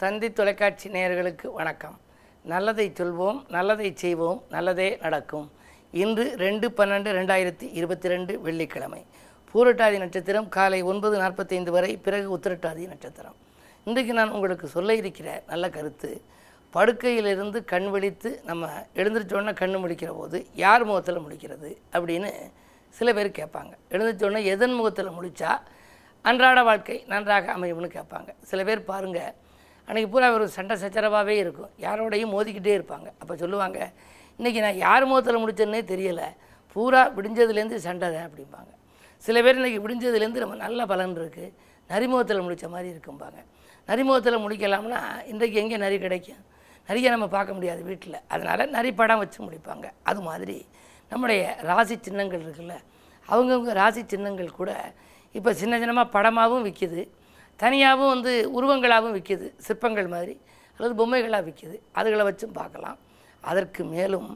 தந்தி தொலைக்காட்சி நேயர்களுக்கு வணக்கம். நல்லதை சொல்வோம் நல்லதை செய்வோம் நல்லதே நடக்கும். இன்று ரெண்டு பன்னெண்டு ரெண்டாயிரத்தி இருபத்தி ரெண்டு வெள்ளிக்கிழமை. பூரட்டாதி நட்சத்திரம் காலை ஒன்பது நாற்பத்தைந்து வரை பிறகு உத்திரட்டாதி நட்சத்திரம். இன்றைக்கு நான் உங்களுக்கு சொல்ல இருக்கிற நல்ல கருத்து படுக்கையிலிருந்து கண் விழித்து நம்ம எழுந்திரிச்சோடனே கண்ணு முடிக்கிற போது யார் முகத்தில் முடிக்கிறது அப்படின்னு சில பேர் கேட்பாங்க. எழுந்திரிச்சோடனே எதன் முகத்தில் முடித்தா அன்றாட வாழ்க்கை நன்றாக அமையும்னு கேட்பாங்க. சில பேர் பாருங்கள் அன்றைக்கி பூரா ஒரு சண்டை சச்சரவாகவே இருக்கும். யாரோடையும் மோதிக்கிட்டே இருப்பாங்க. அப்போ சொல்லுவாங்க இன்றைக்கி நான் யார் முகத்தில் முடிச்சேன்னே தெரியலை. பூரா விடிஞ்சதுலேருந்து சண்டை தான் அப்படிம்பாங்க. சில பேர் இன்றைக்கி விடிஞ்சதுலேருந்து நம்ம நல்ல பலன் இருக்குது நரிமுகத்தில் முடித்த மாதிரி இருக்கும்பாங்க. நரிமுகத்தில் முடிக்கலாம்னா இன்றைக்கு எங்கே நரி கிடைக்கும்? நிறைய நம்ம பார்க்க முடியாது வீட்டில் அதனால் நரி படம் வச்சு முடிப்பாங்க. அது மாதிரி நம்முடைய ராசி சின்னங்கள் இருக்குல்ல அவங்கவுங்க ராசி சின்னங்கள் கூட இப்போ சின்ன சின்னமாக படமாகவும் விற்கிது தனியாகவும் வந்து உருவங்களாகவும் விற்கிது சிற்பங்கள் மாதிரி அல்லது பொம்மைகளாக விற்கிது. அதுகளை வச்சும் பார்க்கலாம். அதற்கு மேலும்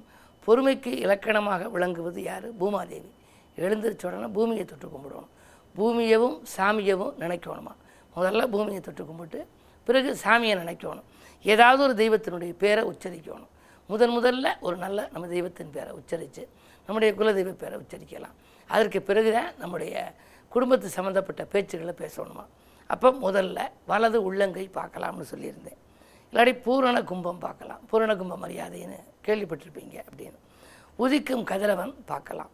பொறுமைக்கு இலக்கணமாக விளங்குவது யார்? பூமாதேவி. எழுந்திரிச்ச உடனே பூமியை தொட்டு கும்பிடணும் பூமியவும் சாமியவும் நினைக்கணுமா? முதல்ல பூமியை தொட்டு கும்பிட்டு பிறகு சாமியை நினைக்கணும். ஏதாவது ஒரு தெய்வத்தினுடைய பேரை உச்சரிக்கணும். முதன் முதல்ல ஒரு நல்ல நம்ம தெய்வத்தின் பேரை உச்சரித்து நம்முடைய குலதெய்வ பேரை உச்சரிக்கலாம். அதற்கு பிறகு தான் நம்முடைய குடும்பத்து சம்மந்தப்பட்ட பேச்சுகளை பேசணுமா? அப்போ முதல்ல வலது உள்ளங்கை பார்க்கலாம்னு சொல்லியிருந்தேன். இல்லாட்டி பூரண கும்பம் பார்க்கலாம். பூரண கும்ப மரியாதைன்னு கேள்விப்பட்டிருப்பீங்க அப்படின்னு. உதிக்கும் கதிரவன் பார்க்கலாம்.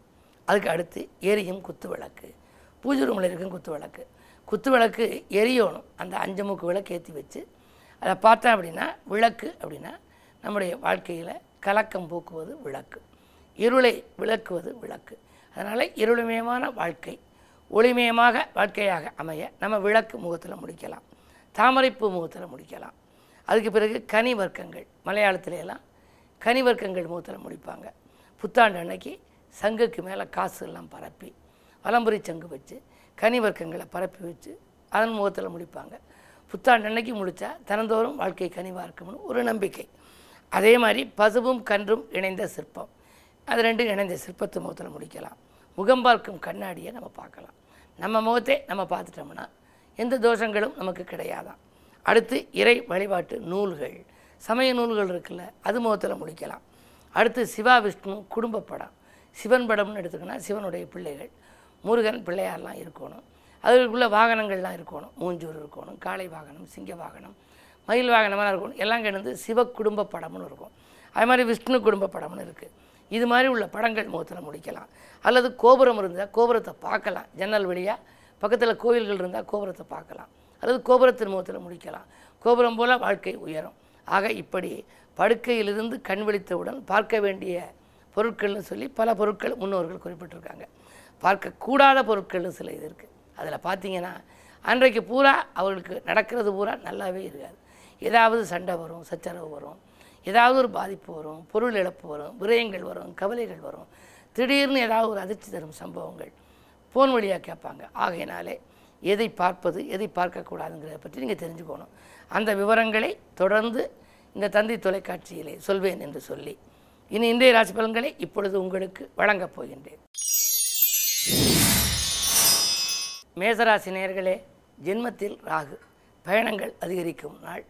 அதுக்கு அடுத்து எரியும் குத்து விளக்கு. பூஜை ரூமில் இருக்கும் குத்து விளக்கு. குத்து விளக்கு எரியணும். அந்த அஞ்சு மூக்கு விளக்கு ஏற்றி வச்சு அதை பார்த்தா அப்படின்னா விளக்கு அப்படின்னா நம்முடைய வாழ்க்கையில் கலக்கம் போக்குவது விளக்கு. இருளை விளக்குவது விளக்கு. அதனால் இருளுமயமான வாழ்க்கை ஒளிமயமாக வாழ்க்கையாக அமைய நம்ம விளக்கு முகத்தில் முடிக்கலாம். தாமரைப்பூ முகத்தில் முடிக்கலாம். அதுக்கு பிறகு கனி வர்க்கங்கள் மலையாளத்துல எல்லாம் கனி வர்க்கங்கள் முகத்தில் முடிப்பாங்க. புத்தாண்டு அன்னைக்கு சங்குக்கு மேலே காசு எல்லாம் பரப்பி வலம்புரி சங்கு வச்சு கனி வர்க்கங்களை பரப்பி வச்சு அதன் முகத்தில் முடிப்பாங்க. புத்தாண்டு அன்னைக்கு முடித்தா தினந்தோறும் வாழ்க்கை கனிவாக இருக்கும்னு ஒரு நம்பிக்கை. அதே மாதிரி பசுவும் கன்றும் இணைந்த சிற்பம். அது ரெண்டும் இணைந்த சிற்பத்து முகத்தில் முடிக்கலாம். முகம் பார்க்கும் கண்ணாடியை நம்ம பார்க்கலாம். நம்ம முகத்தை நம்ம பார்த்துட்டோம்னா எந்த தோஷங்களும் நமக்கு கிடையாதான். அடுத்து இறை வழிபாட்டு நூல்கள். சமய நூல்கள் இருக்குல்ல அது முகத்தில் முடிக்கலாம். அடுத்து சிவா விஷ்ணு குடும்ப படம். சிவன் படம்னு எடுத்துக்கினா சிவனுடைய பிள்ளைகள். முருகன் பிள்ளையார்லாம் இருக்கணும். அதுக்குள்ளே வாகனங்கள்லாம் இருக்கணும். மூஞ்சூர் இருக்கணும் காளை வாகனம் சிங்க வாகனம் மயில் வாகனமாக இருக்கணும். எல்லாம் கிடந்து சிவ குடும்ப படம்னு இருக்கும். அது மாதிரி விஷ்ணு குடும்ப படம்னு இருக்குது இது மாதிரி உள்ள படங்கள் முகத்தில் முடிக்கலாம். அல்லது கோபுரம் இருந்தால் கோபுரத்தை பார்க்கலாம். ஜன்னல் வழியாக பக்கத்தில் கோயில்கள் இருந்தால் கோபுரத்தை பார்க்கலாம். அல்லது கோபுரத்தின் முகத்தில் முடிக்கலாம். கோபுரம் போல் வாழ்க்கை உயரும். ஆக இப்படி படுக்கையிலிருந்து கண் விழித்தவுடன் பார்க்க வேண்டிய பொருட்கள்னு சொல்லி பல பொருட்கள் முன்னோர்கள் குறிப்பிட்டிருக்காங்க. பார்க்கக்கூடாத பொருட்கள்னு சில இது இருக்குது அதில் பார்த்தீங்கன்னா அன்றைக்கு பூரா அவர்களுக்கு நடக்கிறது பூரா நல்லாவே இருக்காது. ஏதாவது சண்டை வரும் சச்சரவு வரும். ஏதாவது ஒரு பாதிப்பு வரும் பொருள் இழப்பு வரும் விரயங்கள் வரும் கவலைகள் வரும். திடீர்னு ஏதாவது ஒரு அதிர்ச்சி தரும் சம்பவங்கள் ஃபோன் வழியாக கேட்பாங்க. ஆகையினாலே எதை பார்ப்பது எதை பார்க்கக்கூடாதுங்கிறத பற்றி நீங்கள் தெரிஞ்சுக்கணும். அந்த விவரங்களை தொடர்ந்து இந்த தந்தி தொலைக்காட்சியிலே சொல்வேன் என்று சொல்லி இனி இந்திய ராசி பலன்களை இப்பொழுது உங்களுக்கு வழங்கப் போகின்றேன். மேசராசி நேர்களே ஜென்மத்தில் ராகு பயணங்கள் அதிகரிக்கும் நாள்.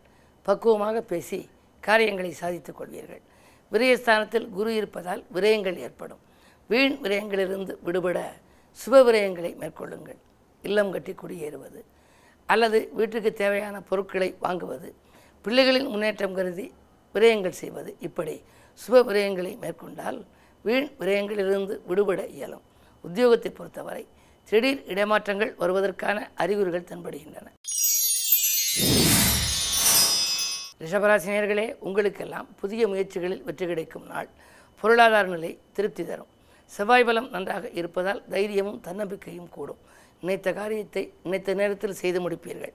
பக்குவமாக பேசி காரியங்களை சாதித்துக் கொள்வீர்கள். விரயஸ்தானத்தில் குரு இருப்பதால் விரயங்கள் ஏற்படும். வீண் விரயங்களிலிருந்து விடுபட சுப விரயங்களை மேற்கொள்ளுங்கள். இல்லம் கட்டி குடியேறுவது. அல்லது வீட்டுக்கு தேவையான பொருட்களை வாங்குவது. பிள்ளைகளின் முன்னேற்றம் கருதி விரயங்கள் செய்வது. இப்படி சுப விரயங்களை மேற்கொண்டால் வீண் விரயங்களிலிருந்து விடுபட இயலும். உத்தியோகத்தை பொறுத்தவரை திடீர் இடமாற்றங்கள் வருவதற்கான அறிகுறிகள் தென்படுகின்றன. ரிஷபராசினியர்களே உங்களுக்கெல்லாம் புதிய முயற்சிகளில் வெற்றி கிடைக்கும் நாள். பொருளாதார நிலை திருப்தி தரும். செவ்வாய் பலம் நன்றாக இருப்பதால் தைரியமும் தன்னம்பிக்கையும் கூடும். நினைத்த காரியத்தை நினைத்த நேரத்தில் செய்து முடிப்பீர்கள்.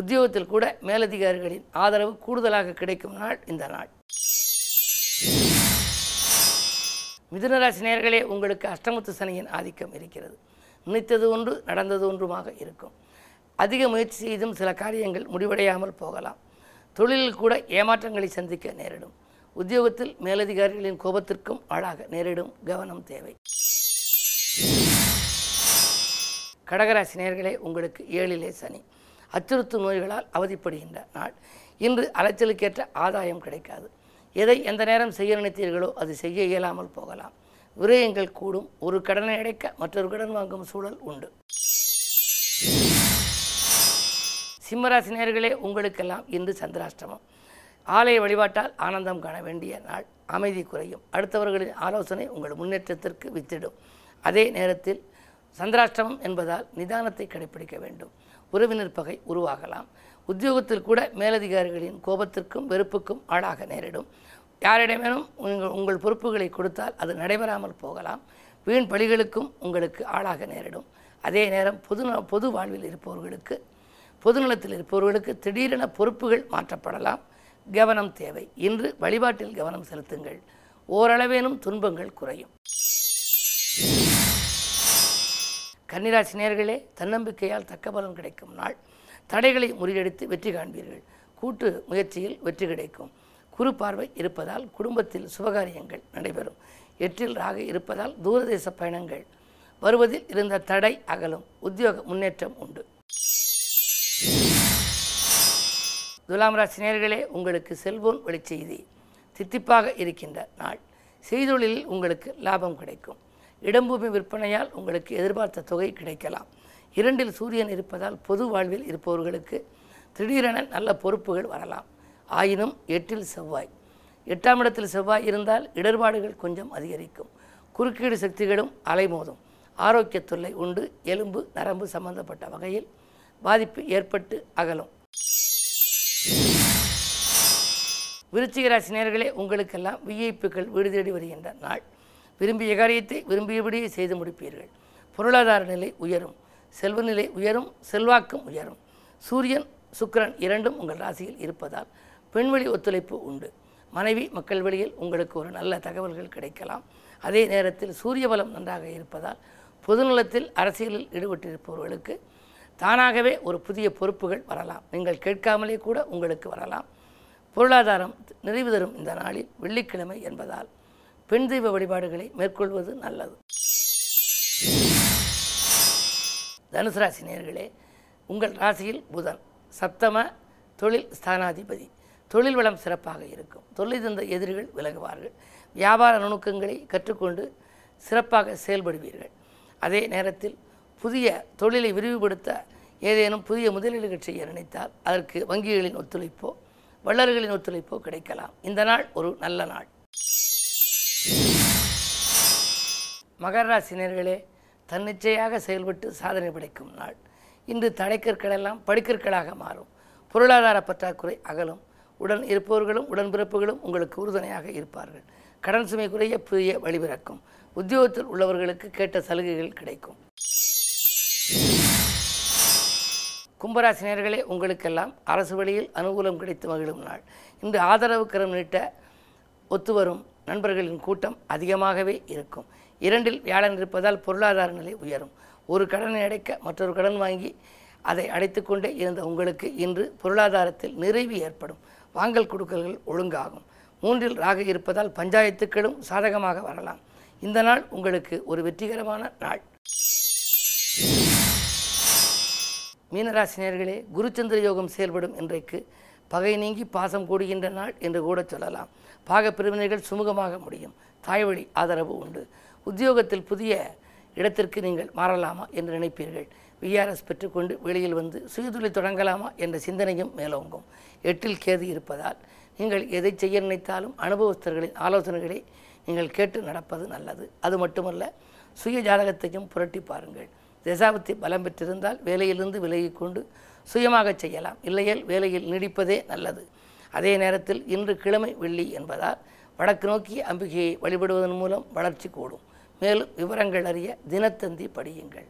உத்தியோகத்தில் கூட மேலதிகாரிகளின் ஆதரவு கூடுதலாக கிடைக்கும் நாள் இந்த நாள். மிதுனராசி நேர்களே உங்களுக்கு அஷ்டமத்து சனியின் ஆதிக்கம் இருக்கிறது. நினைத்தது ஒன்று நடந்தது ஒன்றுமாக இருக்கும். அதிக முயற்சி செய்தும் சில காரியங்கள் முடிவடையாமல் போகலாம். தொழிலில் கூட ஏமாற்றங்களை சந்திக்க நேரிடும். உத்தியோகத்தில் மேலதிகாரிகளின் கோபத்திற்கும் ஆளாக நேரிடும் கவனம் தேவை. கடகராசி நேர்களே உங்களுக்கு ஏழிலே சனி. அச்சுறுத்தும் நோய்களால் அவதிப்படுகின்ற நாள். இன்று அலைச்சலுக்கேற்ற ஆதாயம் கிடைக்காது. எதை எந்த நேரம் செய்ய நினைத்தீர்களோ அது செய்ய இயலாமல் போகலாம். விரயங்கள் கூடும். ஒரு கடனை அடைக்க மற்றொரு கடன் வாங்கும் சூழல் உண்டு. சிம்மராசி நேர்களே உங்களுக்கெல்லாம் இன்று சந்திராஷ்டமம். ஆலய வழிபாட்டால் ஆனந்தம் காண வேண்டிய நாள். அமைதி குறையும். அடுத்தவர்களின் ஆலோசனை உங்கள் முன்னேற்றத்திற்கு வித்திடும். அதே நேரத்தில் சந்திராஷ்டமம் என்பதால் நிதானத்தை கடைபிடிக்க வேண்டும். உறவினர் பகை உருவாகலாம். உத்தியோகத்தில் கூட மேலதிகாரிகளின் கோபத்திற்கும் வெறுப்புக்கும் ஆளாக நேரிடும். யாரிடமேனும் உங்கள் உங்கள் பொறுப்புகளை கொடுத்தால் அது நடைபெறாமல் போகலாம். வீண் பலிகளுக்கும் உங்களுக்கு ஆளாக நேரிடும். அதே நேரம் பொது பொது வாழ்வில் இருப்பவர்களுக்கு பொதுநலத்தில் இருப்பவர்களுக்கு திடீரென பொறுப்புகள் மாற்றப்படலாம். கவனம் தேவை. இன்று வழிபாட்டில் கவனம் செலுத்துங்கள். ஓரளவேனும் துன்பங்கள் குறையும். கன்னிராசி நேர்களே தன்னம்பிக்கையால் தக்க பலன் கிடைக்கும் நாள். தடைகளை முறியடித்து வெற்றி காண்பீர்கள். கூட்டு முயற்சியில் வெற்றி கிடைக்கும். குறு பார்வை இருப்பதால் குடும்பத்தில் சுபகாரியங்கள் நடைபெறும். எட்டில் ராக இருப்பதால் தூரதேச பயணங்கள். வருவதில் இருந்த தடை அகலும். உத்தியோக முன்னேற்றம் உண்டு. துலாம் ராசி நேர்களே உங்களுக்கு செல்போன் வெளிச்செய்தி. தித்திப்பாக இருக்கின்ற நாள். செய்தொழிலில் உங்களுக்கு லாபம் கிடைக்கும். இடம்பூமி விற்பனையால் உங்களுக்கு எதிர்பார்த்த தொகை கிடைக்கலாம். இரண்டில் சூரியன் இருப்பதால் பொது வாழ்வில் இருப்பவர்களுக்கு திடீரென நல்ல பொறுப்புகள் வரலாம். ஆயினும் எட்டில் செவ்வாய். எட்டாம் இடத்தில் செவ்வாய் இருந்தால் இடர்பாடுகள் கொஞ்சம் அதிகரிக்கும். குறுக்கீடு சக்திகளும் அலைமோதும். ஆரோக்கிய தொல்லை உண்டு. எலும்பு நரம்பு சம்பந்தப்பட்ட வகையில் பாதிப்பு ஏற்பட்டு அகலும். விருச்சிகராசி நேர்களே உங்களுக்கெல்லாம் விஐப்புகள் வீடு தேடி வருகின்ற நாள். விரும்பிய காரியத்தை விரும்பியபடியே செய்து முடிப்பீர்கள். பொருளாதார நிலை உயரும். செல்வ நிலை உயரும். செல்வாக்கும் உயரும். சூரியன் சுக்கிரன் இரண்டும் உங்கள் ராசியில் இருப்பதால் பெண்வழி ஒத்துழைப்பு உண்டு. மனைவி மக்கள் வழியில் உங்களுக்கு ஒரு நல்ல தகவல்கள் கிடைக்கலாம். அதே நேரத்தில் சூரிய பலம் நன்றாக இருப்பதால் பொதுநலத்தில் அரசியலில் ஈடுபட்டிருப்பவர்களுக்கு தானாகவே ஒரு புதிய பொறுப்புகள் வரலாம். நீங்கள் கேட்காமலே கூட உங்களுக்கு வரலாம். பொருளாதாரம் நிறைவு தரும் இந்த நாளில் வெள்ளிக்கிழமை என்பதால் பெண் தெய்வ வழிபாடுகளை மேற்கொள்வது நல்லது. தனுசு ராசி நேர்களே உங்கள் ராசியில் புதன் சப்தம தொழில் ஸ்தானாதிபதி. தொழில் வளம் சிறப்பாக இருக்கும். தொழில் தந்த எதிரிகள் விலகுவார்கள். வியாபார நுணுக்கங்களை கற்றுக்கொண்டு சிறப்பாக செயல்படுவீர்கள். அதே நேரத்தில் புதிய தொழிலை விரிவுபடுத்த ஏதேனும் புதிய முதலீடுகள் செய்ய நினைத்தால் அதற்கு வங்கிகளின் ஒத்துழைப்போ வள்ளல்களின் ஒத்துழைப்போ கிடைக்கலாம். இந்த நாள் ஒரு நல்ல நாள். மகர ராசினியர்களே தன்னிச்சையாக செயல்பட்டு சாதனை படைக்கும் நாள். இன்று தடைக்கற்களெல்லாம் படிக்கற்களாக மாறும். பொருளாதார பற்றாக்குறை அகலும். உடன் இருப்பவர்களும் உடன்பிறப்புகளும் உங்களுக்கு உறுதுணையாக இருப்பார்கள். கடன் சுமை குறைய புதிய வழிபிறக்கும் உத்தியோகத்தில் உள்ளவர்களுக்கு கேட்ட சலுகைகள் கிடைக்கும். கும்பராசினியர்களே உங்களுக்கெல்லாம் அரசு வழியில் அனுகூலம் கிடைத்து மகிழும் நாள். இன்று ஆதரவு கரம் நீட்ட ஒத்துவரும் நண்பர்களின் கூட்டம் அதிகமாகவே இருக்கும். இரண்டில் வியாழன் இருப்பதால் பொருளாதார நிலை உயரும். ஒரு கடனை அடைக்க மற்றொரு கடன் வாங்கி அதை அடைத்துக்கொண்டே இருந்த உங்களுக்கு இன்று பொருளாதாரத்தில் நிறைவு ஏற்படும். வாங்கல் கொடுக்கல்கள் ஒழுங்காகும். மூன்றில் ராக இருப்பதால் பஞ்சாயத்துக்களும் சாதகமாக வரலாம். இந்த நாள் உங்களுக்கு ஒரு வெற்றிகரமான நாள். மீனராசினியர்களே குருச்சந்திர யோகம் செயல்படும் இன்றைக்கு பகை நீங்கி பாசம் கூடுகின்ற நாள் என்று கூட சொல்லலாம். பாக பிரிவினைகள் சுமூகமாக முடியும். தாய்வழி ஆதரவு உண்டு. உத்தியோகத்தில் புதிய இடத்திற்கு நீங்கள் மாறலாமா என்று நினைப்பீர்கள். விஆர்எஸ் பெற்றுக்கொண்டு வெளியில் வந்து சுயதொழில் தொடங்கலாமா என்ற சிந்தனையும் மேலோங்கும். எட்டில் கேது இருப்பதால் நீங்கள் எதை செய்ய நினைத்தாலும் அனுபவஸ்தர்களின் ஆலோசனைகளை நீங்கள் கேட்டு நடப்பது நல்லது. அது மட்டுமல்ல சுய ஜாதகத்தையும் புரட்டி பாருங்கள். தசாபத்தி பலம் பெற்றிருந்தால் வேலையிலிருந்து விலகிக் கொண்டு சுயமாக செய்யலாம். இல்லையேல் வேலையில் நீடிப்பதே நல்லது. அதே நேரத்தில் இன்று கிழமை வெள்ளி என்பதால் வடக்கு நோக்கி அம்பிகையை வழிபடுவதன் மூலம் வளர்ச்சி கூடும். மேலும் விவரங்கள் அறிய தினத்தந்தி படியுங்கள்.